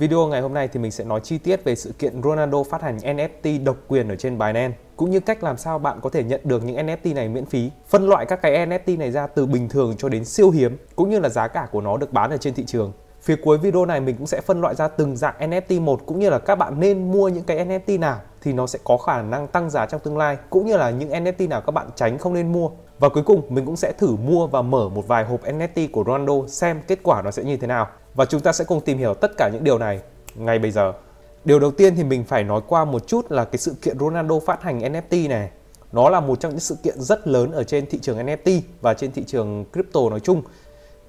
Video ngày hôm nay thì mình sẽ nói chi tiết về sự kiện Ronaldo phát hành NFT độc quyền ở trên Binance cũng như cách làm sao bạn có thể nhận được những NFT này miễn phí, phân loại các cái NFT này ra từ bình thường cho đến siêu hiếm cũng như là giá cả của nó được bán ở trên thị trường. Phía cuối video này mình cũng sẽ phân loại ra từng dạng NFT một cũng như là các bạn nên mua những cái NFT nào thì nó sẽ có khả năng tăng giá trong tương lai cũng như là những NFT nào các bạn tránh không nên mua. Và cuối cùng mình cũng sẽ thử mua và mở một vài hộp NFT của Ronaldo xem kết quả nó sẽ như thế nào. Và chúng ta sẽ cùng tìm hiểu tất cả những điều này ngay bây giờ. Điều đầu tiên thì mình phải nói qua một chút là cái sự kiện Ronaldo phát hành NFT này. Nó là một trong những sự kiện rất lớn ở trên thị trường NFT và trên thị trường crypto nói chung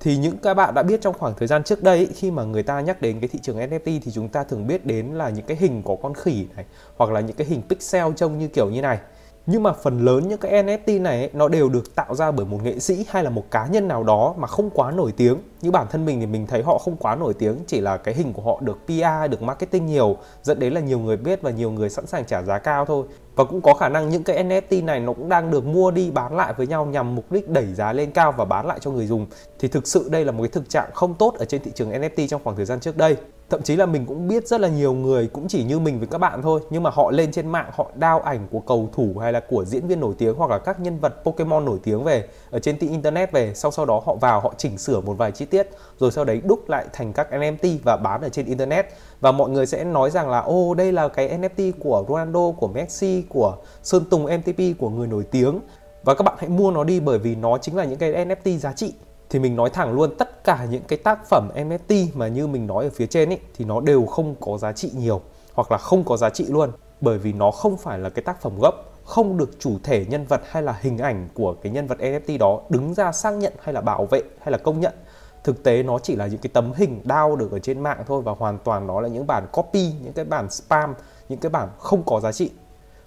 thì những các bạn đã biết trong khoảng thời gian trước đây khi mà người ta nhắc đến cái thị trường NFT thì chúng ta thường biết đến là những cái hình có con khỉ này, hoặc là những cái hình pixel trông như kiểu như này nhưng mà phần lớn những cái NFT này ấy, nó đều được tạo ra bởi một nghệ sĩ hay là một cá nhân nào đó mà không quá nổi tiếng. Như bản thân mình thì mình thấy họ không quá nổi tiếng chỉ là cái hình của họ được PR được marketing nhiều dẫn đến là nhiều người biết và nhiều người sẵn sàng trả giá cao thôi. Và cũng có khả năng những cái NFT này nó cũng đang được mua đi bán lại với nhau nhằm mục đích đẩy giá lên cao và bán lại cho người dùng. Thì thực sự đây là một cái thực trạng không tốt ở trên thị trường NFT trong khoảng thời gian trước đây thậm chí là mình cũng biết rất là nhiều người cũng chỉ như mình với các bạn thôi, nhưng mà họ lên trên mạng, họ đao ảnh của cầu thủ hay là của diễn viên nổi tiếng hoặc là các nhân vật Pokemon nổi tiếng về, ở trên internet về. Sau sau đó họ vào, họ chỉnh sửa một vài chi tiết, rồi sau đấy đúc lại thành các NFT và bán ở trên internet. Và mọi người sẽ nói rằng là, ô, đây là cái NFT của Ronaldo, của Messi, của Sơn Tùng MTP của người nổi tiếng. Và các bạn hãy mua nó đi bởi vì nó chính là những cái NFT giá trị thì mình nói thẳng luôn, tất cả những cái tác phẩm NFT mà như mình nói ở phía trên ấy thì nó đều không có giá trị nhiều, hoặc là không có giá trị luôn. Bởi vì nó không phải là cái tác phẩm gốc, không được chủ thể nhân vật hay là hình ảnh của cái nhân vật NFT đó đứng ra xác nhận hay là bảo vệ hay là công nhận. Thực tế nó chỉ là những cái tấm hình đao được ở trên mạng thôi và hoàn toàn nó là những bản copy, những cái bản spam, những cái bản không có giá trị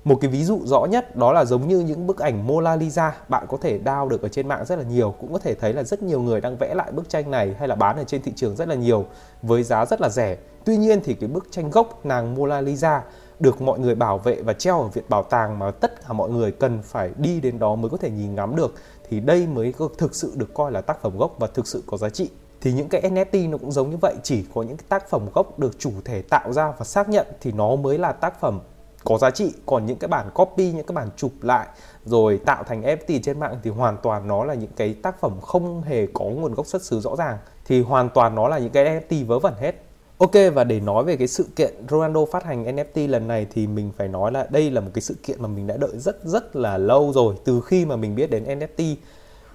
một cái ví dụ rõ nhất đó là giống như những bức ảnh Mona Lisa, bạn có thể đao được ở trên mạng rất là nhiều. Cũng có thể thấy là rất nhiều người đang vẽ lại bức tranh này hay là bán ở trên thị trường rất là nhiều với giá rất là rẻ. Tuy nhiên thì cái bức tranh gốc nàng Mona Lisa được mọi người bảo vệ và treo ở viện bảo tàng mà tất cả mọi người cần phải đi đến đó mới có thể nhìn ngắm được thì đây mới thực sự được coi là tác phẩm gốc và thực sự có giá trị. Thì những cái NFT nó cũng giống như vậy, chỉ có những cái tác phẩm gốc được chủ thể tạo ra và xác nhận thì nó mới là tác phẩm có giá trị, còn những cái bản copy, những cái bản chụp lại rồi tạo thành NFT trên mạng thì hoàn toàn nó là những cái tác phẩm không hề có nguồn gốc xuất xứ rõ ràng, thì hoàn toàn nó là những cái NFT vớ vẩn hết. Ok, và để nói về cái sự kiện Ronaldo phát hành NFT lần này thì mình phải nói là đây là một cái sự kiện mà mình đã đợi rất rất là lâu rồi từ khi mà mình biết đến NFT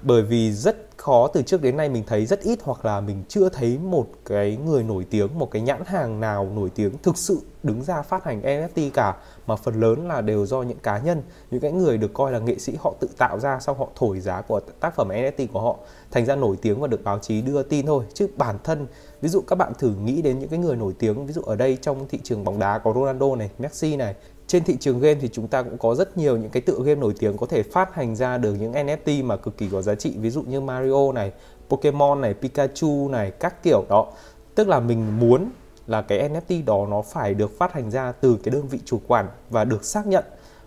bởi vì rất khó, từ trước đến nay mình thấy rất ít hoặc là mình chưa thấy một cái người nổi tiếng, một cái nhãn hàng nào nổi tiếng thực sự đứng ra phát hành NFT cả. Mà phần lớn là đều do những cá nhân, những cái người được coi là nghệ sĩ họ tự tạo ra sau họ thổi giá của tác phẩm NFT của họ, thành ra nổi tiếng và được báo chí đưa tin thôi. Chứ bản thân, ví dụ các bạn thử nghĩ đến những cái người nổi tiếng, ví dụ ở đây trong thị trường bóng đá có Ronaldo này, Messi này trên thị trường game thì chúng ta cũng có rất nhiều những cái tựa game nổi tiếng có thể phát hành ra được những NFT mà cực kỳ có giá trị ví dụ như Mario này, Pokemon này, Pikachu này, các kiểu đó. Tức là mình muốn là cái NFT đó nó phải được phát hành ra từ cái đơn vị chủ quản và được xác nhận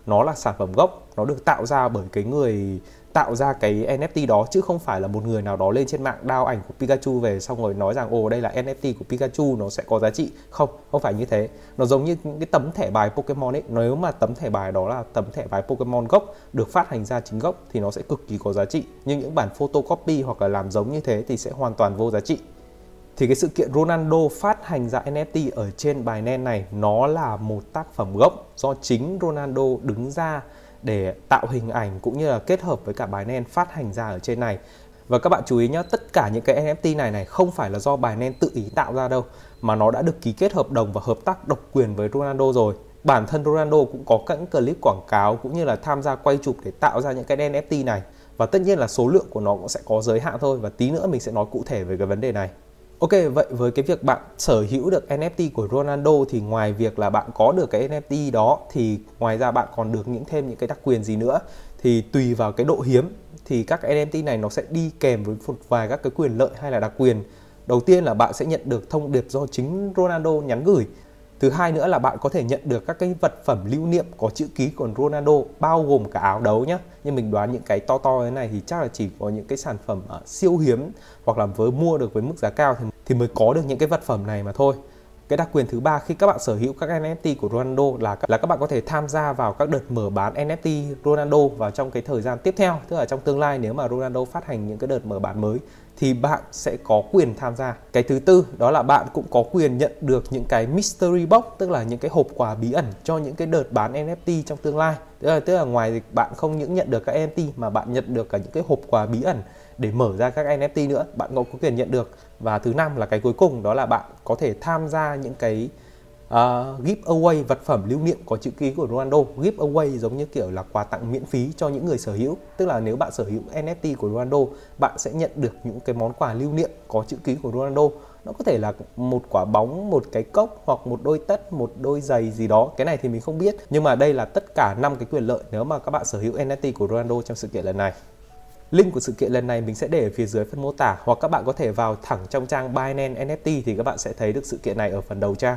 nó là sản phẩm gốc, nó được tạo ra bởi cái người tạo ra cái NFT đó, chứ không phải là một người nào đó lên trên mạng đao ảnh của Pikachu về xong rồi nói rằng, ồ, đây là NFT của Pikachu, nó sẽ có giá trị. Không không phải như thế. Nó giống như những cái tấm thẻ bài Pokemon ấy. Nếu mà tấm thẻ bài đó là tấm thẻ bài Pokemon gốc được phát hành ra chính gốc thì nó sẽ cực kỳ có giá trị. Nhưng những bản photocopy hoặc là làm giống như thế thì sẽ hoàn toàn vô giá trị. Thì cái sự kiện Ronaldo phát hành ra NFT ở trên bài Binance này, nó là một tác phẩm gốc do chính Ronaldo đứng ra để tạo hình ảnh cũng như là kết hợp với cả Binance phát hành ra ở trên này. Và các bạn chú ý nhé, tất cả những cái NFT này này không phải là do Binance tự ý tạo ra đâu mà nó đã được ký kết hợp đồng và hợp tác độc quyền với Ronaldo rồi. Bản thân Ronaldo cũng có các clip quảng cáo cũng như là tham gia quay chụp để tạo ra những cái NFT này. Và tất nhiên là số lượng của nó cũng sẽ có giới hạn thôi và tí nữa mình sẽ nói cụ thể về cái vấn đề này. Ok, vậy với cái việc bạn sở hữu được NFT của Ronaldo thì ngoài việc là bạn có được cái NFT đó thì ngoài ra bạn còn được những thêm những cái đặc quyền gì nữa thì tùy vào cái độ hiếm thì các NFT này nó sẽ đi kèm với một vài các cái quyền lợi hay là đặc quyền. Đầu tiên là bạn sẽ nhận được thông điệp do chính Ronaldo nhắn gửi Thứ hai nữa là bạn có thể nhận được các cái vật phẩm lưu niệm có chữ ký của Ronaldo bao gồm cả áo đấu nhé. Nhưng mình đoán những cái to to thế này thì chắc là chỉ có những cái sản phẩm uh, siêu hiếm hoặc là với mua được với mức giá cao thì thì mới có được những cái vật phẩm này mà thôi. cái đặc quyền thứ ba khi các bạn sở hữu các NFT của Ronaldo là là các bạn có thể tham gia vào các đợt mở bán NFT Ronaldo vào trong cái thời gian tiếp theo tức là trong tương lai nếu mà Ronaldo phát hành những cái đợt mở bán mới thì bạn sẽ có quyền tham gia. Cái thứ tư đó là bạn cũng có quyền nhận được những cái mystery box tức là những cái hộp quà bí ẩn cho những cái đợt bán NFT trong tương lai. Tức là, tức là ngoài bạn không những nhận được các NFT mà bạn nhận được cả những cái hộp quà bí ẩn để mở ra các NFT nữa, bạn cũng có quyền nhận được. Và thứ năm là cái cuối cùng đó là bạn có thể tham gia những cái À, uh, giveaway vật phẩm lưu niệm có chữ ký của Ronaldo. Giveaway giống như kiểu là quà tặng miễn phí cho những người sở hữu. Tức là nếu bạn sở hữu NFT của Ronaldo bạn sẽ nhận được những cái món quà lưu niệm có chữ ký của Ronaldo. Nó có thể là một quả bóng một cái cốc hoặc một đôi tất một đôi giày gì đó. Cái này thì mình không biết. Nhưng mà đây là tất cả năm cái quyền lợi nếu mà các bạn sở hữu NFT của Ronaldo trong sự kiện lần này. Link của sự kiện lần này mình sẽ để ở phía dưới phần mô tả hoặc các bạn có thể vào thẳng trong trang Binance NFT thì các bạn sẽ thấy được sự kiện này ở phần đầu trang.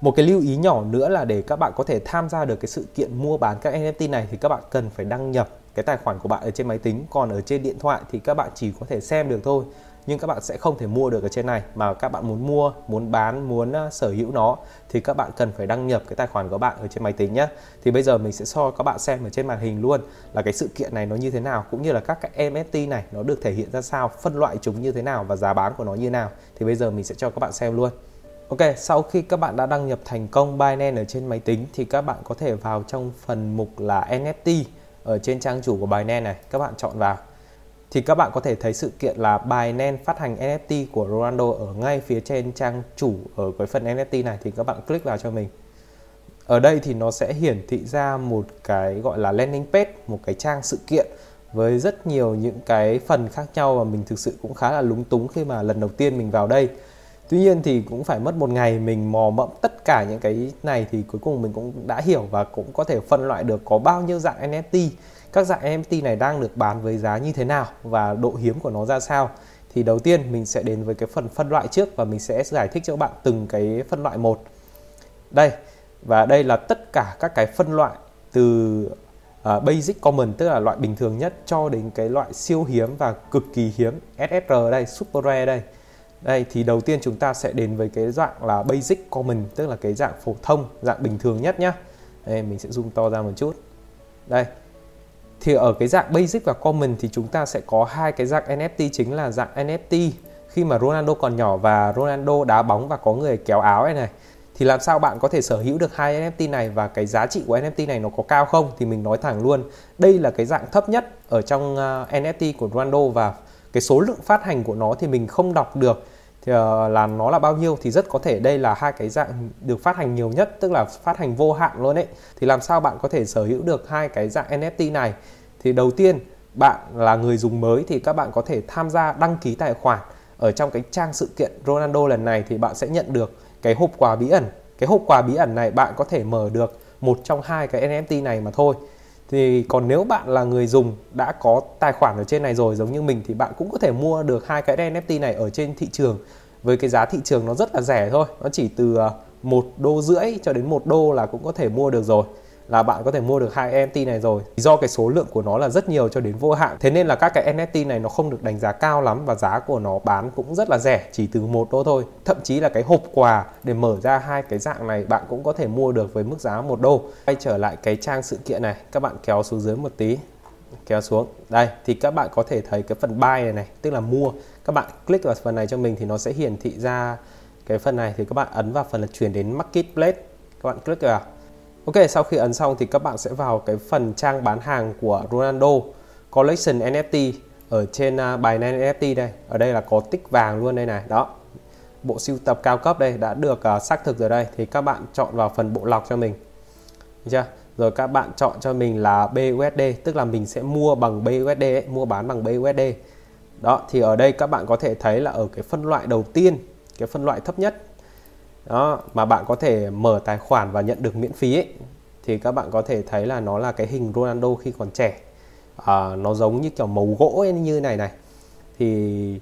Một cái lưu ý nhỏ nữa là để các bạn có thể tham gia được cái sự kiện mua bán các NFT này thì các bạn cần phải đăng nhập cái tài khoản của bạn ở trên máy tính. Còn ở trên điện thoại thì các bạn chỉ có thể xem được thôi, nhưng các bạn sẽ không thể mua được ở trên này. Mà các bạn muốn mua, muốn bán, muốn à, sở hữu nó thì các bạn cần phải đăng nhập cái tài khoản của bạn ở trên máy tính nhé thì bây giờ mình sẽ so các bạn xem ở trên màn hình luôn là cái sự kiện này nó như thế nào, cũng như là các cái NFT này nó được thể hiện ra sao, phân loại chúng như thế nào và giá bán của nó như nào. Thì bây giờ mình sẽ cho các bạn xem luôn. Ok, sau khi các bạn đã đăng nhập thành công Binance ở trên máy tính thì các bạn có thể vào trong phần mục là NFT ở trên trang chủ của Binance này, các bạn chọn vào. Thì các bạn có thể thấy sự kiện là Binance phát hành NFT của Ronaldo ở ngay phía trên trang chủ ở cái phần NFT này thì các bạn click vào cho mình. Ở đây thì nó sẽ hiển thị ra một cái gọi là landing page, một cái trang sự kiện với rất nhiều những cái phần khác nhau và mình thực sự cũng khá là lúng túng khi mà lần đầu tiên mình vào đây tuy nhiên thì cũng phải mất một ngày mình mò mẫm tất cả những cái này thì cuối cùng mình cũng đã hiểu và cũng có thể phân loại được có bao nhiêu dạng NFT các dạng NFT này đang được bán với giá như thế nào và độ hiếm của nó ra sao. Thì đầu tiên mình sẽ đến với cái phần phân loại trước và mình sẽ giải thích cho các bạn từng cái phân loại một. Đây và đây là tất cả các cái phân loại từ uh, basic common tức là loại bình thường nhất cho đến cái loại siêu hiếm và cực kỳ hiếm SSR đây super rare đây đây thì đầu tiên chúng ta sẽ đến với cái dạng là basic common tức là cái dạng phổ thông dạng bình thường nhất nhá. Đây mình sẽ zoom to ra một chút. Đây. Thì ở cái dạng basic và common thì chúng ta sẽ có hai cái dạng NFT chính là dạng NFT khi mà Ronaldo còn nhỏ và Ronaldo đá bóng và có người kéo áo này này thì làm sao bạn có thể sở hữu được hai NFT này và cái giá trị của NFT này nó có cao không? Thì mình nói thẳng luôn đây là cái dạng thấp nhất ở trong ờ, uh, NFT của Ronaldo và cái số lượng phát hành của nó thì mình không đọc được, thì ờ, là nó là bao nhiêu thì rất có thể đây là hai cái dạng được phát hành nhiều nhất, tức là phát hành vô hạn luôn đấy thì làm sao bạn có thể sở hữu được hai cái dạng NFT này? Thì đầu tiên, bạn là người dùng mới thì các bạn có thể tham gia đăng ký tài khoản ở trong cái trang sự kiện Ronaldo lần này thì bạn sẽ nhận được cái hộp quà bí ẩn. Cái hộp quà bí ẩn này bạn có thể mở được một trong hai cái NFT này mà thôi thì còn nếu bạn là người dùng đã có tài khoản ở trên này rồi giống như mình thì bạn cũng có thể mua được hai cái NFT này ở trên thị trường. Với cái giá thị trường nó rất là rẻ thôi, nó chỉ từ ờ, một đô rưỡi cho đến một đô là cũng có thể mua được rồi là bạn có thể mua được hai NFT này rồi. Do cái số lượng của nó là rất nhiều cho đến vô hạn. Thế nên là các cái NFT này nó không được đánh giá cao lắm và giá của nó bán cũng rất là rẻ, chỉ từ một đô thôi. Thậm chí là cái hộp quà để mở ra hai cái dạng này bạn cũng có thể mua được với mức giá một đô. Quay trở lại cái trang sự kiện này, các bạn kéo xuống dưới một tí. Kéo xuống. Đây, thì các bạn có thể thấy cái phần buy này này, tức là mua. Các bạn click vào phần này cho mình thì nó sẽ hiển thị ra cái phần này. Thì các bạn ấn vào phần là chuyển đến marketplace. Các bạn click vào. Ok, sau khi ấn xong thì các bạn sẽ vào cái phần trang bán hàng của Ronaldo Collection NFT ở trên à, uh, NFT đây. Ở đây là có tích vàng luôn đây này. Đó. Bộ sưu tập cao cấp đây đã được uh, xác thực rồi đây thì các bạn chọn vào phần bộ lọc cho mình. Được chưa? Rồi các bạn chọn cho mình là BUSD, tức là mình sẽ mua bằng BUSD ấy, mua bán bằng BUSD. Đó, thì ở đây các bạn có thể thấy là ở cái phân loại đầu tiên, cái phân loại thấp nhất đó mà bạn có thể mở tài khoản và nhận được miễn phí ấy, thì các bạn có thể thấy là nó là cái hình Ronaldo khi còn trẻ. À, nó giống như kiểu màu gỗ ấy, như này này. Thì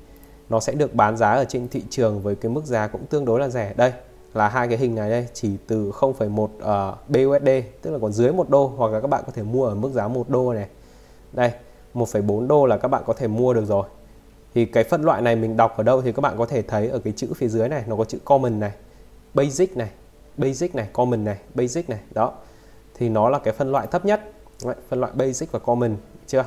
nó sẽ được bán giá ở trên thị trường với cái mức giá cũng tương đối là rẻ. Đây là hai cái hình này đây chỉ từ 0,1 uh, BUSD tức là còn dưới một đô hoặc là các bạn có thể mua ở mức giá một đô này. Đây 1,4 đô là các bạn có thể mua được rồi. Thì cái phân loại này mình đọc ở đâu thì các bạn có thể thấy ở cái chữ phía dưới này nó có chữ common này basic này basic này common này basic này đó. Thì nó là cái phân loại thấp nhất Đấy, phân loại basic và common chưa?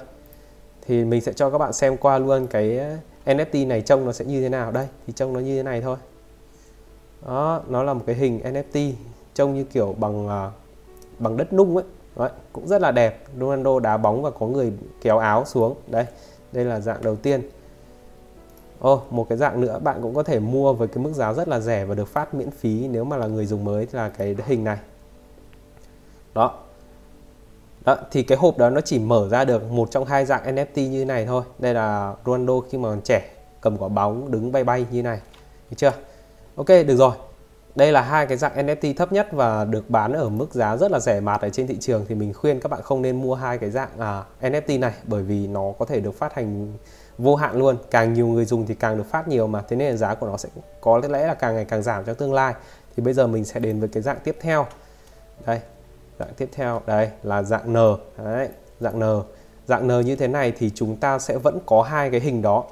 Thì mình sẽ cho các bạn xem qua luôn cái NFT này trông nó sẽ như thế nào. Đây thì trông nó như thế này thôi. Đó nó là một cái hình NFT trông như kiểu bằng uh, bằng đất nung ấy. Đấy, cũng rất là đẹp. Ronaldo đá bóng và có người kéo áo xuống. Đây đây là dạng đầu tiên. Ồ, oh, một cái dạng nữa bạn cũng có thể mua với cái mức giá rất là rẻ và được phát miễn phí nếu mà là người dùng mới là cái hình này. Đó. Đó, thì cái hộp đó nó chỉ mở ra được một trong hai dạng NFT như này thôi. Đây là Ronaldo khi mà còn trẻ, cầm quả bóng đứng bay bay như này. Được chưa? Ok, được rồi. Đây là hai cái dạng NFT thấp nhất và được bán ở mức giá rất là rẻ mạt ở trên thị trường thì mình khuyên các bạn không nên mua hai cái dạng à, NFT này bởi vì nó có thể được phát hành vô hạn luôn. Càng nhiều người dùng thì càng được phát nhiều mà. Thế nên là giá của nó sẽ có lẽ là càng ngày càng giảm trong tương lai. Thì bây giờ mình sẽ đến với cái dạng tiếp theo. Đây, dạng tiếp theo. Đây, là dạng N. Đấy, dạng N. Dạng N như thế này thì chúng ta sẽ vẫn có hai cái hình đó.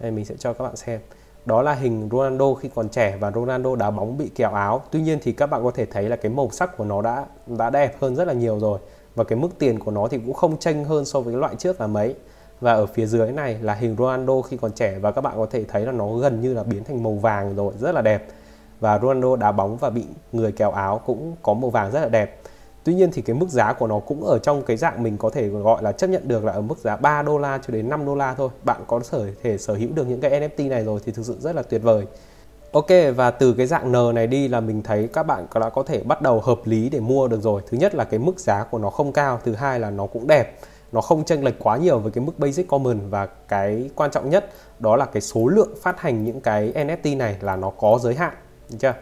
Đây, mình sẽ cho các bạn xem. Đó là hình Ronaldo khi còn trẻ và Ronaldo đá bóng bị kéo áo. Tuy nhiên thì các bạn có thể thấy là cái màu sắc của nó đã đã đẹp hơn rất là nhiều rồi. Và cái mức tiền của nó thì cũng không chênh hơn so với cái loại trước là mấy và ở phía dưới này là hình Ronaldo khi còn trẻ và các bạn có thể thấy là nó gần như là biến thành màu vàng rồi rất là đẹp và Ronaldo đá bóng và bị người kéo áo cũng có màu vàng rất là đẹp Tuy nhiên thì cái mức giá của nó cũng ở trong cái dạng mình có thể gọi là chấp nhận được là ở mức giá 3 đô la cho đến 5 đô la thôi. Bạn có sở thể sở hữu được những cái NFT này rồi thì thực sự rất là tuyệt vời. Ok và từ cái dạng N này đi là mình thấy các bạn đã có thể bắt đầu hợp lý để mua được rồi. Thứ nhất là cái mức giá của nó không cao, thứ hai là nó cũng đẹp nó không chênh lệch quá nhiều với cái mức basic common và cái quan trọng nhất đó là cái số lượng phát hành những cái NFT này là nó có giới hạn, được chưa?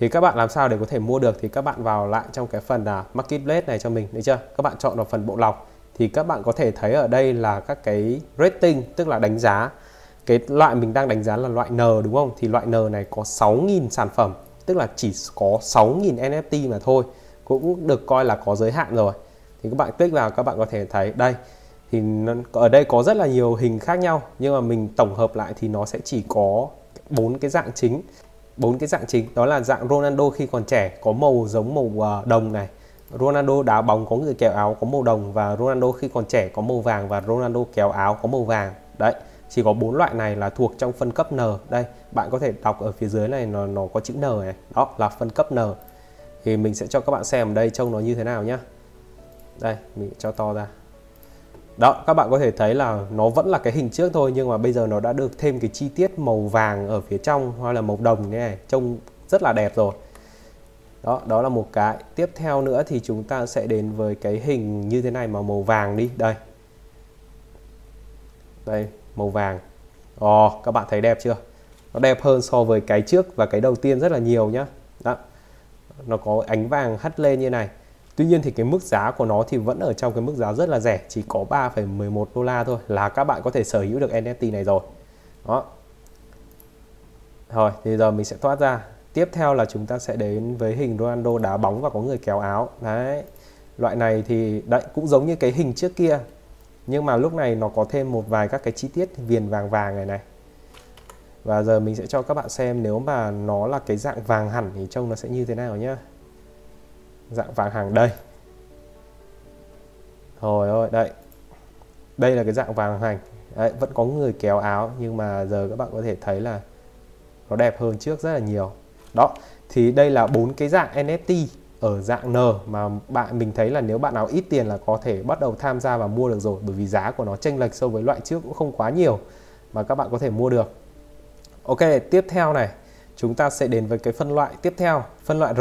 Thì các bạn làm sao để có thể mua được thì các bạn vào lại trong cái phần là marketplace này cho mình, được chưa? Các bạn chọn vào phần bộ lọc thì các bạn có thể thấy ở đây là các cái rating, tức là đánh giá. Cái loại mình đang đánh giá là loại N, đúng không? Thì loại N này có 6.000 sản phẩm, tức là chỉ có 6.000 NFT mà thôi, cũng được coi là có giới hạn rồi thì các bạn click vào, các bạn có thể thấy, đây, thì ở đây có rất là nhiều hình khác nhau, nhưng mà mình tổng hợp lại thì nó sẽ chỉ có bốn cái dạng chính. Bốn cái dạng chính, đó là dạng Ronaldo khi còn trẻ, có màu giống màu à, đồng này. Ronaldo đá bóng, có người kéo áo có màu đồng, và Ronaldo khi còn trẻ có màu vàng, và Ronaldo kéo áo có màu vàng. Đấy, chỉ có bốn loại này là thuộc trong phân cấp N. Đây, bạn có thể đọc ở phía dưới này, nó nó có chữ N này. Đó, là phân cấp N. Thì mình sẽ cho các bạn xem ở đây trông nó như thế nào nhé đây mình cho to ra. Đó các bạn có thể thấy là nó vẫn là cái hình trước thôi nhưng mà bây giờ nó đã được thêm cái chi tiết màu vàng ở phía trong hoặc là màu đồng như này trông rất là đẹp rồi. Đó đó là một cái. Tiếp theo nữa thì chúng ta sẽ đến với cái hình như thế này mà màu vàng đi. Đây. Đây màu vàng. Ồ oh, các bạn thấy đẹp chưa? Nó đẹp hơn so với cái trước và cái đầu tiên rất là nhiều nhá. Đó. Nó có ánh vàng hắt lên như này. Tuy nhiên thì cái mức giá của nó thì vẫn ở trong cái mức giá rất là rẻ, chỉ có 3,11 đô la thôi là các bạn có thể sở hữu được NFT này rồi. Đó. Rồi, thì giờ mình sẽ thoát ra. Tiếp theo là chúng ta sẽ đến với hình Ronaldo đá bóng và có người kéo áo. Đấy. Loại này thì đấy cũng giống như cái hình trước kia. Nhưng mà lúc này nó có thêm một vài các cái chi tiết viền vàng vàng này này. Và giờ mình sẽ cho các bạn xem nếu mà nó là cái dạng vàng hẳn thì trông nó sẽ như thế nào nhá dạng vàng hàng đây. Rồi ơi đây. Đây là cái dạng vàng hành Đấy, vẫn có người kéo áo nhưng mà giờ các bạn có thể thấy là nó đẹp hơn trước rất là nhiều. Đó thì đây là bốn cái dạng NFT ở dạng N mà bạn mình thấy là nếu bạn nào ít tiền là có thể bắt đầu tham gia và mua được rồi bởi vì giá của nó chênh lệch so với loại trước cũng không quá nhiều mà các bạn có thể mua được. Ok tiếp theo này chúng ta sẽ đến với cái phân loại tiếp theo phân loại R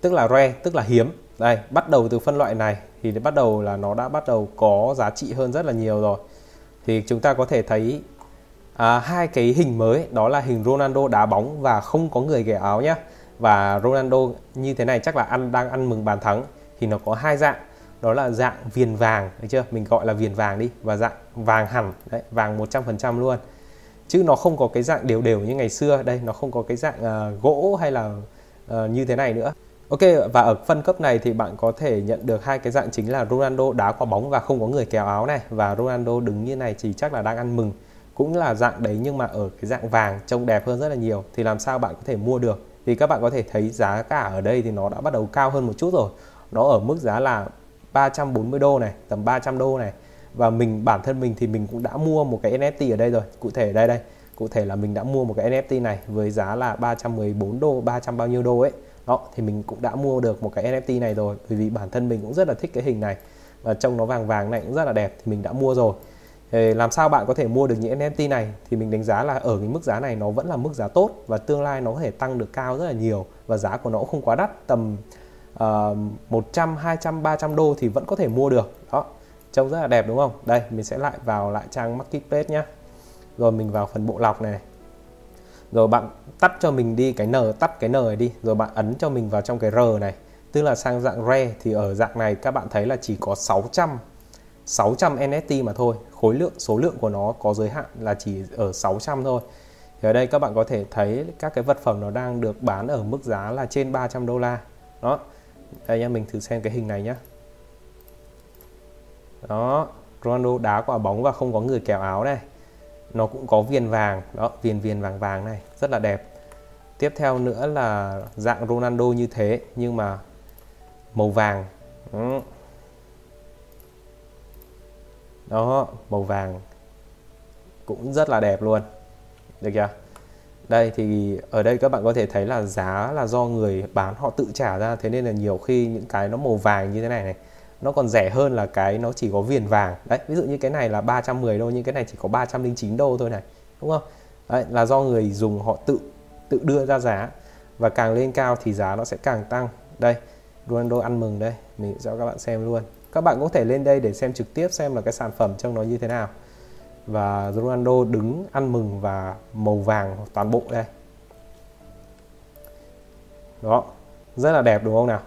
tức là rare tức là hiếm. Đây bắt đầu từ phân loại này thì bắt đầu là nó đã bắt đầu có giá trị hơn rất là nhiều rồi. Thì chúng ta có thể thấy à, hai cái hình mới đó là hình Ronaldo đá bóng và không có người ghẻ áo nhé và Ronaldo như thế này chắc là ăn đang ăn mừng bàn thắng thì nó có hai dạng. Đó là dạng viền vàng được chưa? Mình gọi là viền vàng đi và dạng vàng hẳn đấy vàng 100% luôn chứ nó không có cái dạng đều đều như ngày xưa. Đây nó không có cái dạng uh, gỗ hay là uh, như thế này nữa. Ok và ở phân cấp này thì bạn có thể nhận được hai cái dạng chính là Ronaldo đá quả bóng và không có người kéo áo này. Và Ronaldo đứng như này chỉ chắc là đang ăn mừng. Cũng là dạng đấy nhưng mà ở cái dạng vàng trông đẹp hơn rất là nhiều. Thì làm sao bạn có thể mua được? Thì các bạn có thể thấy giá cả ở đây thì nó đã bắt đầu cao hơn một chút rồi. Nó ở mức giá là 340 đô này tầm 300 đô này và mình bản thân mình thì mình cũng đã mua một cái NFT ở đây rồi. Cụ thể đây đây. Cụ thể là mình đã mua một cái NFT này với giá là 314 đô 300 bao nhiêu đô ấy. Đó thì mình cũng đã mua được một cái NFT này rồi. Bởi vì bản thân mình cũng rất là thích cái hình này. Và trông nó vàng vàng này cũng rất là đẹp thì mình đã mua rồi. Thì làm sao bạn có thể mua được những NFT này? Thì mình đánh giá là ở cái mức giá này nó vẫn là mức giá tốt và tương lai nó có thể tăng được cao rất là nhiều và giá của nó cũng không quá đắt. Tầm uh, 100, 200, 300 đô thì vẫn có thể mua được. Đó trông rất là đẹp, đúng không? Đây, mình sẽ lại vào lại trang marketplace nhé rồi mình vào phần bộ lọc này rồi bạn tắt cho mình đi cái n, tắt cái n này đi. Rồi bạn ấn cho mình vào trong cái r này. Tức là sang dạng rare thì ở dạng này các bạn thấy là chỉ có 600 600 NFT mà thôi. Khối lượng, số lượng của nó có giới hạn là chỉ ở 600 thôi. Thì ở đây các bạn có thể thấy các cái vật phẩm nó đang được bán ở mức giá là trên 300 đô la. Đó. Đây nha mình thử xem cái hình này nhé đó, Ronaldo đá quả bóng và không có người kéo áo này. Nó cũng có viền vàng, đó, viền viền vàng vàng này, rất là đẹp. Tiếp theo nữa là dạng Ronaldo như thế, nhưng mà màu vàng. Ừ. Đó, màu vàng cũng rất là đẹp luôn. Được chưa? Đây thì ở đây các bạn có thể thấy là giá là do người bán họ tự trả ra, thế nên là nhiều khi những cái nó màu vàng như thế này này nó còn rẻ hơn là cái nó chỉ có viền vàng. Đấy, ví dụ như cái này là 310 đô, nhưng cái này chỉ có 309 đô thôi này, đúng không? Đấy, là do người dùng họ tự tự đưa ra giá. Và càng lên cao thì giá nó sẽ càng tăng. Đây, Ronaldo ăn mừng đây. Mình cho các bạn xem luôn. Các bạn có thể lên đây để xem trực tiếp xem là cái sản phẩm trông nó như thế nào. Và Ronaldo đứng ăn mừng và màu vàng toàn bộ đây. Đó, rất là đẹp, đúng không nào?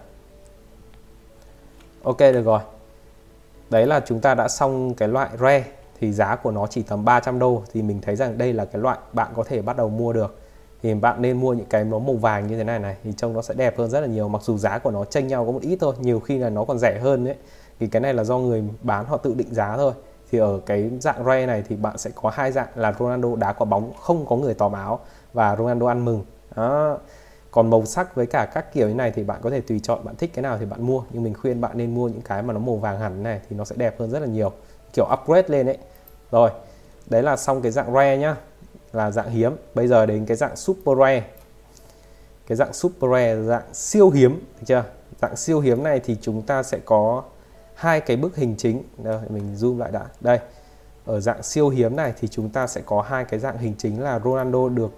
Ok, được rồi. Đấy là chúng ta đã xong cái loại rare thì giá của nó chỉ tầm 300 đô. Thì mình thấy rằng đây là cái loại bạn có thể bắt đầu mua được. Thì bạn nên mua những cái nó màu vàng như thế này này, thì trông nó sẽ đẹp hơn rất là nhiều. Mặc dù giá của nó chênh nhau có một ít thôi, nhiều khi là nó còn rẻ hơn đấy thì cái này là do người bán họ tự định giá thôi. Thì ở cái dạng rare này thì bạn sẽ có hai dạng là Ronaldo đá quả bóng không có người tóm áo và Ronaldo ăn mừng. Đó còn màu sắc với cả các kiểu như này thì bạn có thể tùy chọn bạn thích cái nào thì bạn mua. Nhưng mình khuyên bạn nên mua những cái mà nó màu vàng hẳn này thì nó sẽ đẹp hơn rất là nhiều. Kiểu upgrade lên ấy. Rồi đấy là xong cái dạng rare nhá. Là dạng hiếm. Bây giờ đến cái dạng super rare. Cái dạng super rare dạng siêu hiếm được chưa? Dạng siêu hiếm này thì chúng ta sẽ có hai cái bức hình chính. Đây, mình zoom lại đã. Đây ở dạng siêu hiếm này thì chúng ta sẽ có hai cái dạng hình chính là Ronaldo được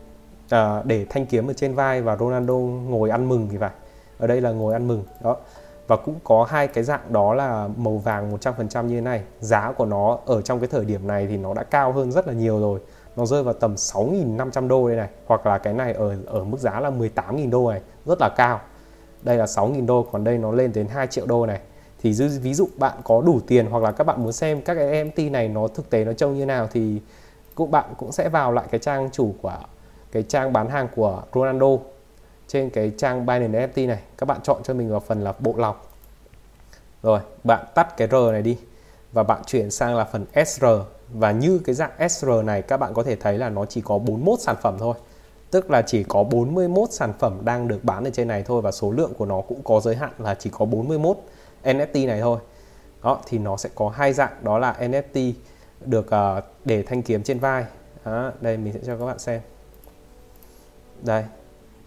à, để thanh kiếm ở trên vai và Ronaldo ngồi ăn mừng thì phải. Ở đây là ngồi ăn mừng đó. Và cũng có hai cái dạng đó là màu vàng 100% như thế này. Giá của nó ở trong cái thời điểm này thì nó đã cao hơn rất là nhiều rồi. Nó rơi vào tầm 6.500 đô đây này hoặc là cái này ở ở mức giá là 18.000 đô này rất là cao. Đây là 6.000 đô còn đây nó lên đến 2 triệu đô này. Thì ví dụ bạn có đủ tiền hoặc là các bạn muốn xem các cái NFT này nó thực tế nó trông như nào thì cũng bạn cũng sẽ vào lại cái trang chủ của cái trang bán hàng của Ronaldo trên cái trang Binance NFT này. Các bạn chọn cho mình vào phần là bộ lọc. Rồi bạn tắt cái R này đi và bạn chuyển sang là phần SR và như cái dạng SR này các bạn có thể thấy là nó chỉ có 41 sản phẩm thôi. Tức là chỉ có 41 sản phẩm đang được bán ở trên này thôi và số lượng của nó cũng có giới hạn là chỉ có 41 NFT này thôi. Đó thì nó sẽ có hai dạng đó là NFT được uh, để thanh kiếm trên vai. Đó, đây mình sẽ cho các bạn xem đây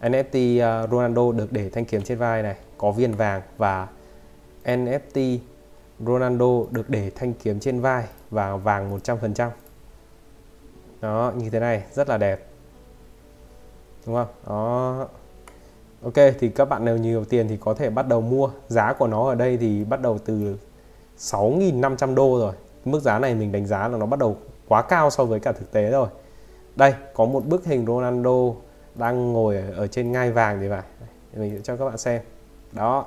NFT uh, à, Ronaldo được để thanh kiếm trên vai này có viên vàng và NFT Ronaldo được để thanh kiếm trên vai và vàng 100% đó như thế này rất là đẹp. Đúng không? Đó. Ok thì các bạn nào nhiều tiền thì có thể bắt đầu mua. Giá của nó ở đây thì bắt đầu từ 6.500 đô rồi. Mức giá này mình đánh giá là nó bắt đầu quá cao so với cả thực tế rồi. Đây có một bức hình Ronaldo đang ngồi ở, trên ngai vàng thì phải. Mình sẽ cho các bạn xem. Đó.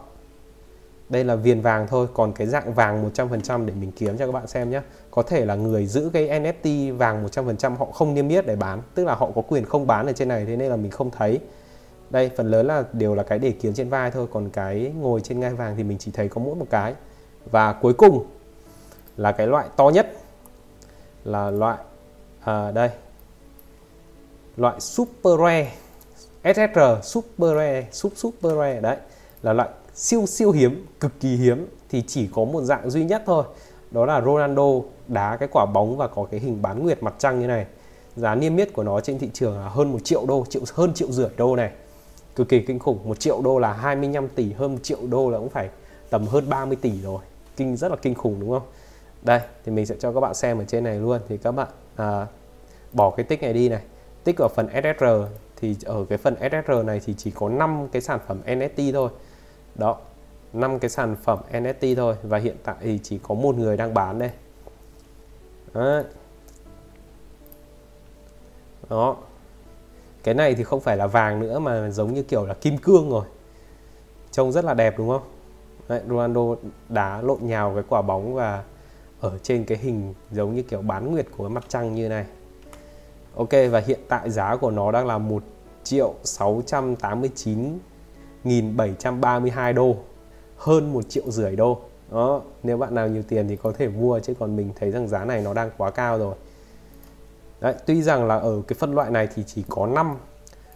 Đây là viền vàng thôi còn cái dạng vàng 100% để mình kiếm cho các bạn xem nhé. Có thể là người giữ cái NFT vàng 100% họ không niêm yết để bán tức là họ có quyền không bán ở trên này thế nên là mình không thấy. Đây phần lớn là đều là cái để kiếm trên vai thôi còn cái ngồi trên ngai vàng thì mình chỉ thấy có mỗi một cái. Và cuối cùng là cái loại to nhất là loại à, đây loại super rare. SSR Super Rare Super Super Rare đấy là loại siêu siêu hiếm cực kỳ hiếm thì chỉ có một dạng duy nhất thôi. Đó là Ronaldo đá cái quả bóng và có cái hình bán nguyệt mặt trăng như này. Giá niêm yết của nó trên thị trường là hơn một triệu đô triệu hơn triệu rưỡi đô này. Cực kỳ kinh khủng một triệu đô là 25 tỷ hơn 1 triệu đô là cũng phải tầm hơn 30 tỷ rồi. Kinh rất là kinh khủng đúng không? Đây thì mình sẽ cho các bạn xem ở trên này luôn. Thì các bạn à, bỏ cái tích này đi này. Tích ở phần SSR thì ở cái phần SSR này thì chỉ có 5 cái sản phẩm NFT thôi. Đó 5 cái sản phẩm NFT thôi và hiện tại thì chỉ có một người đang bán đây. Đấy. đó. Cái này thì không phải là vàng nữa mà giống như kiểu là kim cương rồi. Trông rất là đẹp đúng không? Đấy, Ronaldo đá lộn nhào cái quả bóng và ở trên cái hình giống như kiểu bán nguyệt của mặt trăng như này. Ok và hiện tại giá của nó đang là 1 triệu 689 1.732 đô hơn 1 triệu rưỡi đô. Đó nếu bạn nào nhiều tiền thì có thể mua chứ còn mình thấy rằng giá này nó đang quá cao rồi. Đấy, tuy rằng là ở cái phân loại này thì chỉ có 5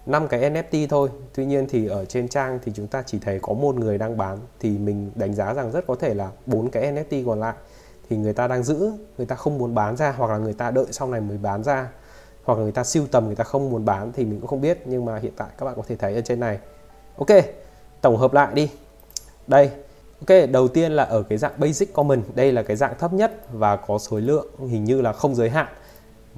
5 cái NFT thôi. Tuy nhiên thì ở trên trang thì chúng ta chỉ thấy có một người đang bán Thì mình đánh giá rằng rất có thể là bốn cái NFT còn lại Thì người ta đang giữ, người ta không muốn bán ra Hoặc là người ta đợi sau này mới bán ra. Hoặc là người ta siêu tầm, người ta không muốn bán Thì mình cũng không biết Nhưng mà hiện tại các bạn có thể thấy ở trên này. Ok, tổng hợp lại đi. Đây, ok đầu tiên là ở cái dạng Basic Common Đây là cái dạng thấp nhất và có số lượng hình như là không giới hạn.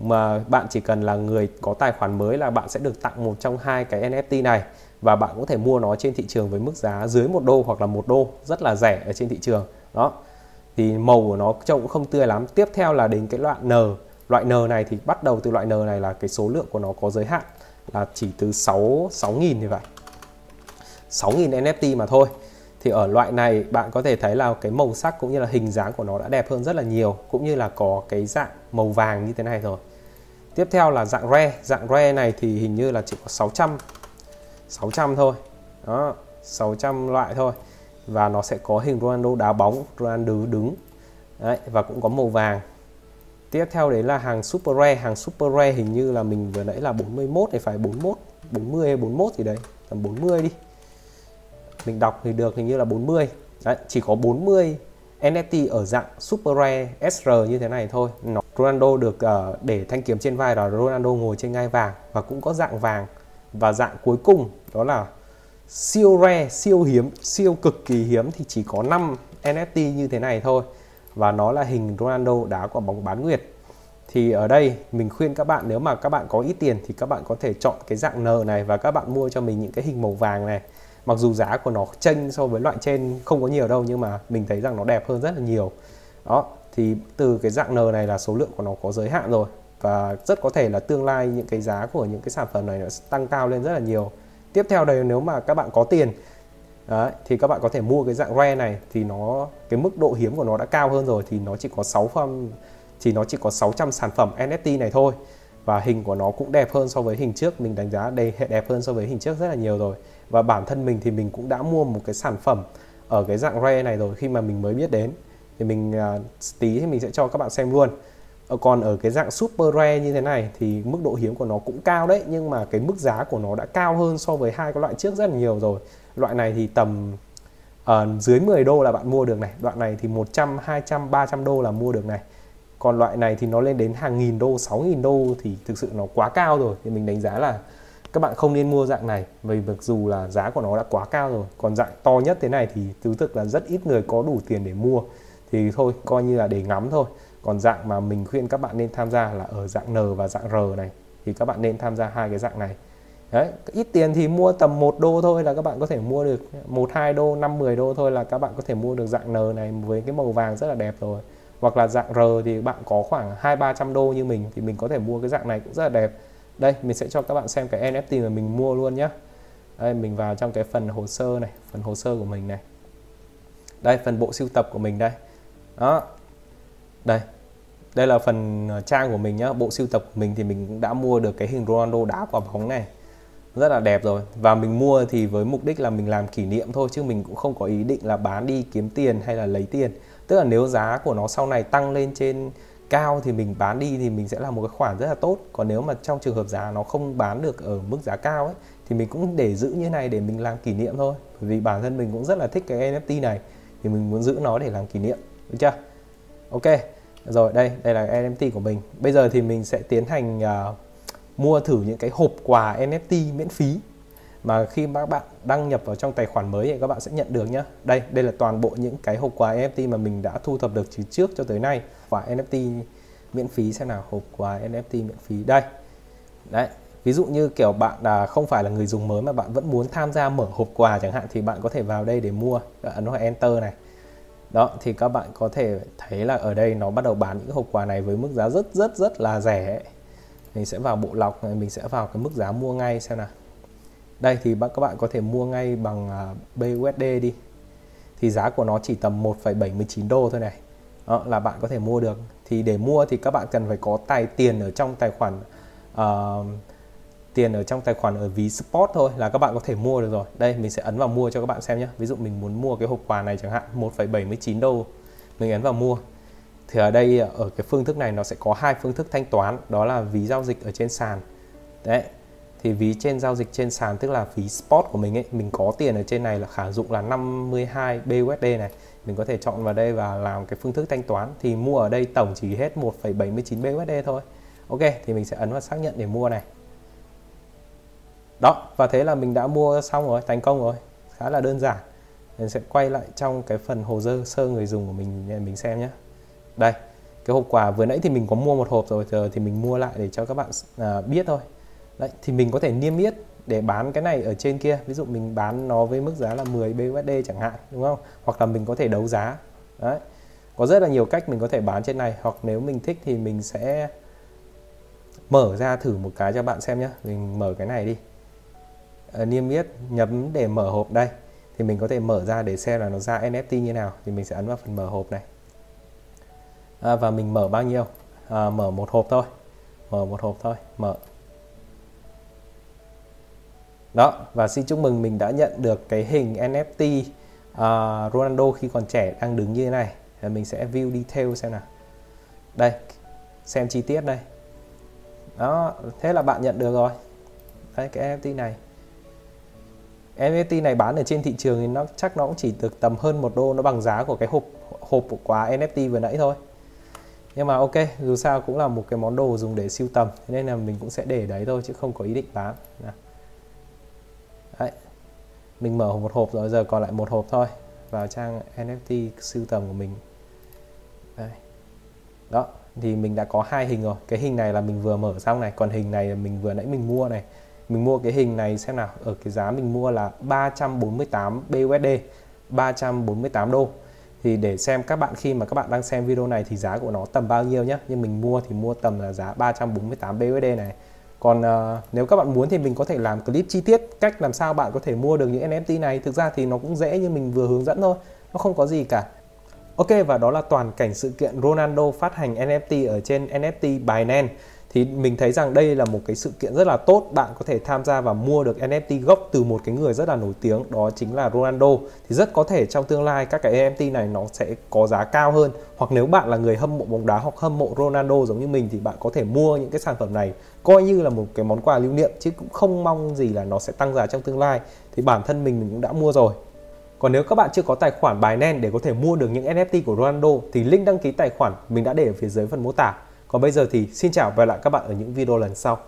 Mà bạn chỉ cần là người có tài khoản mới là bạn sẽ được tặng một trong hai cái NFT này. Và bạn có thể mua nó trên thị trường với mức giá dưới một đô hoặc là một đô. Rất là rẻ ở trên thị trường. Đó. Thì màu của nó trông cũng không tươi lắm. Tiếp theo là đến cái loại N loại N này thì bắt đầu từ loại N này là cái số lượng của nó có giới hạn là chỉ từ 6 6.000 thì phải. 6.000 NFT mà thôi. Thì ở loại này bạn có thể thấy là cái màu sắc cũng như là hình dáng của nó đã đẹp hơn rất là nhiều, cũng như là có cái dạng màu vàng như thế này rồi. Tiếp theo là dạng rare. Dạng rare này thì hình như là chỉ có 600 600 thôi. Đó 600 loại thôi. Và nó sẽ có hình Ronaldo đá bóng, Ronaldo đứng. Đấy, và cũng có màu vàng tiếp theo đấy là hàng super rare. Hàng super rare hình như là mình vừa nãy là 41 thì phải 41 40 hay 41 thì đấy tầm 40 đi. Mình đọc thì được hình như là 40 đấy chỉ có 40 NFT ở dạng Super Rare SR như thế này thôi. Nó, Ronaldo được uh, để thanh kiếm trên vai là Ronaldo ngồi trên ngai vàng và cũng có dạng vàng. Và dạng cuối cùng đó là siêu rare siêu hiếm siêu cực kỳ hiếm thì chỉ có 5 NFT như thế này thôi và nó là hình Ronaldo đá quả bóng bán nguyệt. Thì ở đây mình khuyên các bạn, nếu mà các bạn có ít tiền thì các bạn có thể chọn cái dạng N này và các bạn mua cho mình những cái hình màu vàng này. Mặc dù giá của nó chênh so với loại trên không có nhiều đâu, nhưng mà mình thấy rằng nó đẹp hơn rất là nhiều. Đó, thì từ cái dạng N này là số lượng của nó có giới hạn rồi. Và rất có thể là tương lai những cái giá của những cái sản phẩm này nó sẽ tăng cao lên rất là nhiều. Tiếp theo đây, nếu mà các bạn có tiền Đấy, thì các bạn có thể mua cái dạng rare này thì nó cái mức độ hiếm của nó đã cao hơn rồi thì nó chỉ có 6 phẩm thì nó chỉ có 600 sản phẩm NFT này thôi. Và hình của nó cũng đẹp hơn so với hình trước mình đánh giá đây đẹp hơn so với hình trước rất là nhiều rồi. Và bản thân mình thì mình cũng đã mua một cái sản phẩm ở cái dạng rare này rồi khi mà mình mới biết đến. Thì mình uh, tí thì mình sẽ cho các bạn xem luôn. Ờ, còn ở cái dạng super rare như thế này thì mức độ hiếm của nó cũng cao đấy nhưng mà cái mức giá của nó đã cao hơn so với hai cái loại trước rất là nhiều rồi loại này thì tầm uh, dưới 10 đô là bạn mua được này. Đoạn này thì 100 200 300 đô là mua được này. Còn loại này thì nó lên đến hàng nghìn đô 6 nghìn đô thì thực sự nó quá cao rồi. Thì mình đánh giá là các bạn không nên mua dạng này vì mặc dù là giá của nó đã quá cao rồi. Còn dạng to nhất thế này thì thứ thực là rất ít người có đủ tiền để mua. Thì thôi coi như là để ngắm thôi. Còn dạng mà mình khuyên các bạn nên tham gia là ở dạng N và dạng R này. Thì các bạn nên tham gia hai cái dạng này đấy, ít tiền thì mua tầm 1 đô thôi là các bạn có thể mua được một, hai đô 5 10 đô thôi là các bạn có thể mua được dạng N này với cái màu vàng rất là đẹp rồi. Hoặc là dạng R thì bạn có khoảng hai, ba trăm đô như mình thì mình có thể mua cái dạng này cũng rất là đẹp. Đây, mình sẽ cho các bạn xem cái NFT mà mình mua luôn nhé đây, mình vào trong cái phần hồ sơ này, phần hồ sơ của mình này. Đây, phần bộ sưu tập của mình đây. Đó. Đây. Đây là phần ờ, trang của mình nhá. Bộ sưu tập của mình thì mình cũng đã mua được cái hình Ronaldo đá quả bóng này rất là đẹp rồi. Và mình mua thì với mục đích là mình làm kỷ niệm thôi chứ mình cũng không có ý định là bán đi kiếm tiền hay là lấy tiền. Tức là nếu giá của nó sau này tăng lên trên cao thì mình bán đi thì mình sẽ là một cái khoản rất là tốt. Còn nếu mà trong trường hợp giá nó không bán được ở mức giá cao ấy thì mình cũng để giữ như này để mình làm kỷ niệm thôi. Bởi vì bản thân mình cũng rất là thích cái NFT này thì mình muốn giữ nó để làm kỷ niệm được chưa? Ok rồi đây đây là NFT của mình. Bây giờ thì mình sẽ tiến hành uh, mua thử những cái hộp quà NFT miễn phí mà khi các bạn đăng nhập vào trong tài khoản mới thì các bạn sẽ nhận được nhé đây đây là toàn bộ những cái hộp quà NFT mà mình đã thu thập được từ trước cho tới nay. Quà NFT miễn phí, xem nào, hộp quà NFT miễn phí. Đây. Đấy, ví dụ như kiểu bạn là không phải là người dùng mới mà bạn vẫn muốn tham gia mở hộp quà chẳng hạn thì bạn có thể vào đây để mua. Ấn vào enter này. Đó, thì các bạn có thể thấy là ở đây nó bắt đầu bán những hộp quà này với mức giá rất rất rất là rẻ mình sẽ vào bộ lọc này mình sẽ vào cái mức giá mua ngay xem nào. Đây thì các bạn có thể mua ngay bằng à, BUSD đi. Thì giá của nó chỉ tầm 1,79 đô thôi này. Đó, là bạn có thể mua được. Thì để mua thì các bạn cần phải có tài tiền ở trong tài khoản uh, tiền ở trong tài khoản ở ví spot thôi là các bạn có thể mua được rồi. Đây mình sẽ ấn vào mua cho các bạn xem nhé ví dụ mình muốn mua cái hộp quà này chẳng hạn 1,79 đô. Mình ấn vào mua thì ở đây ở cái phương thức này nó sẽ có hai phương thức thanh toán đó là ví giao dịch ở trên sàn. Đấy thì ví trên giao dịch trên sàn tức là phí spot của mình ấy mình có tiền ở trên này là khả dụng là 52 BUSD này. Mình có thể chọn vào đây và làm cái phương thức thanh toán. Thì mua ở đây tổng chỉ hết 1,79 BUSD thôi. Ok thì mình sẽ ấn vào xác nhận để mua này. Đó và thế là mình đã mua xong rồi thành công rồi. Khá là đơn giản. Mình sẽ quay lại trong cái phần hồ sơ sơ người dùng của mình để mình xem nhé đây cái hộp quà vừa nãy thì mình có mua một hộp rồi giờ thì mình mua lại để cho các bạn à, biết thôi. Đấy thì mình có thể niêm yết để bán cái này ở trên kia. Ví dụ mình bán nó với mức giá là 10 BUSD chẳng hạn đúng không? Hoặc là mình có thể đấu giá. Đấy có rất là nhiều cách mình có thể bán trên này. Hoặc nếu mình thích thì mình sẽ mở ra thử một cái cho bạn xem nhé mình mở cái này đi. À, niêm yết nhấn để mở hộp. Đây thì mình có thể mở ra để xem là nó ra NFT như nào. Thì mình sẽ ấn vào phần mở hộp này à, và mình mở bao nhiêu? À, mở một hộp thôi. Mở một hộp thôi. Mở. Đó và xin chúc mừng mình đã nhận được cái hình NFT uh, à, Ronaldo khi còn trẻ đang đứng như thế này. Và mình sẽ view detail xem nào. Đây xem chi tiết đây. Đó thế là bạn nhận được rồi. Đấy cái NFT này. NFT này bán ở trên thị trường thì nó chắc nó cũng chỉ được tầm hơn một đô nó bằng giá của cái hộp hộp của quà NFT vừa nãy thôi nhưng mà ok, dù sao cũng là một cái món đồ dùng để siêu tầm nên là mình cũng sẽ để đấy thôi chứ không có ý định bán. Đấy. Mình mở một hộp rồi, giờ còn lại một hộp thôi. Vào trang NFT siêu tầm của mình. Đấy. đó, thì mình đã có hai hình rồi. Cái hình này là mình vừa mở xong này, còn hình này là mình vừa nãy mình mua này. Mình mua cái hình này xem nào, ở cái giá mình mua là 348 BUSD 348 đô thì để xem các bạn khi mà các bạn đang xem video này thì giá của nó tầm bao nhiêu nhé nhưng mình mua thì mua tầm là giá 348 BUSD này. Còn uh, nếu các bạn muốn thì mình có thể làm clip chi tiết cách làm sao bạn có thể mua được những NFT này. Thực ra thì nó cũng dễ như mình vừa hướng dẫn thôi nó không có gì cả. Ok và đó là toàn cảnh sự kiện Ronaldo phát hành NFT ở trên NFT Binance thì mình thấy rằng đây là một cái sự kiện rất là tốt. Bạn có thể tham gia và mua được NFT gốc từ một cái người rất là nổi tiếng, đó chính là Ronaldo. Thì rất có thể trong tương lai các cái NFT này nó sẽ có giá cao hơn. Hoặc nếu bạn là người hâm mộ bóng đá hoặc hâm mộ Ronaldo giống như mình thì bạn có thể mua những cái sản phẩm này. Coi như là một cái món quà lưu niệm, chứ cũng không mong gì là nó sẽ tăng giá trong tương lai. Thì bản thân mình mình cũng đã mua rồi. Còn nếu các bạn chưa có tài khoản Binance để có thể mua được những NFT của Ronaldo thì link đăng ký tài khoản mình đã để ở phía dưới phần mô tả còn bây giờ thì xin chào và hẹn lại các bạn ở những video lần sau.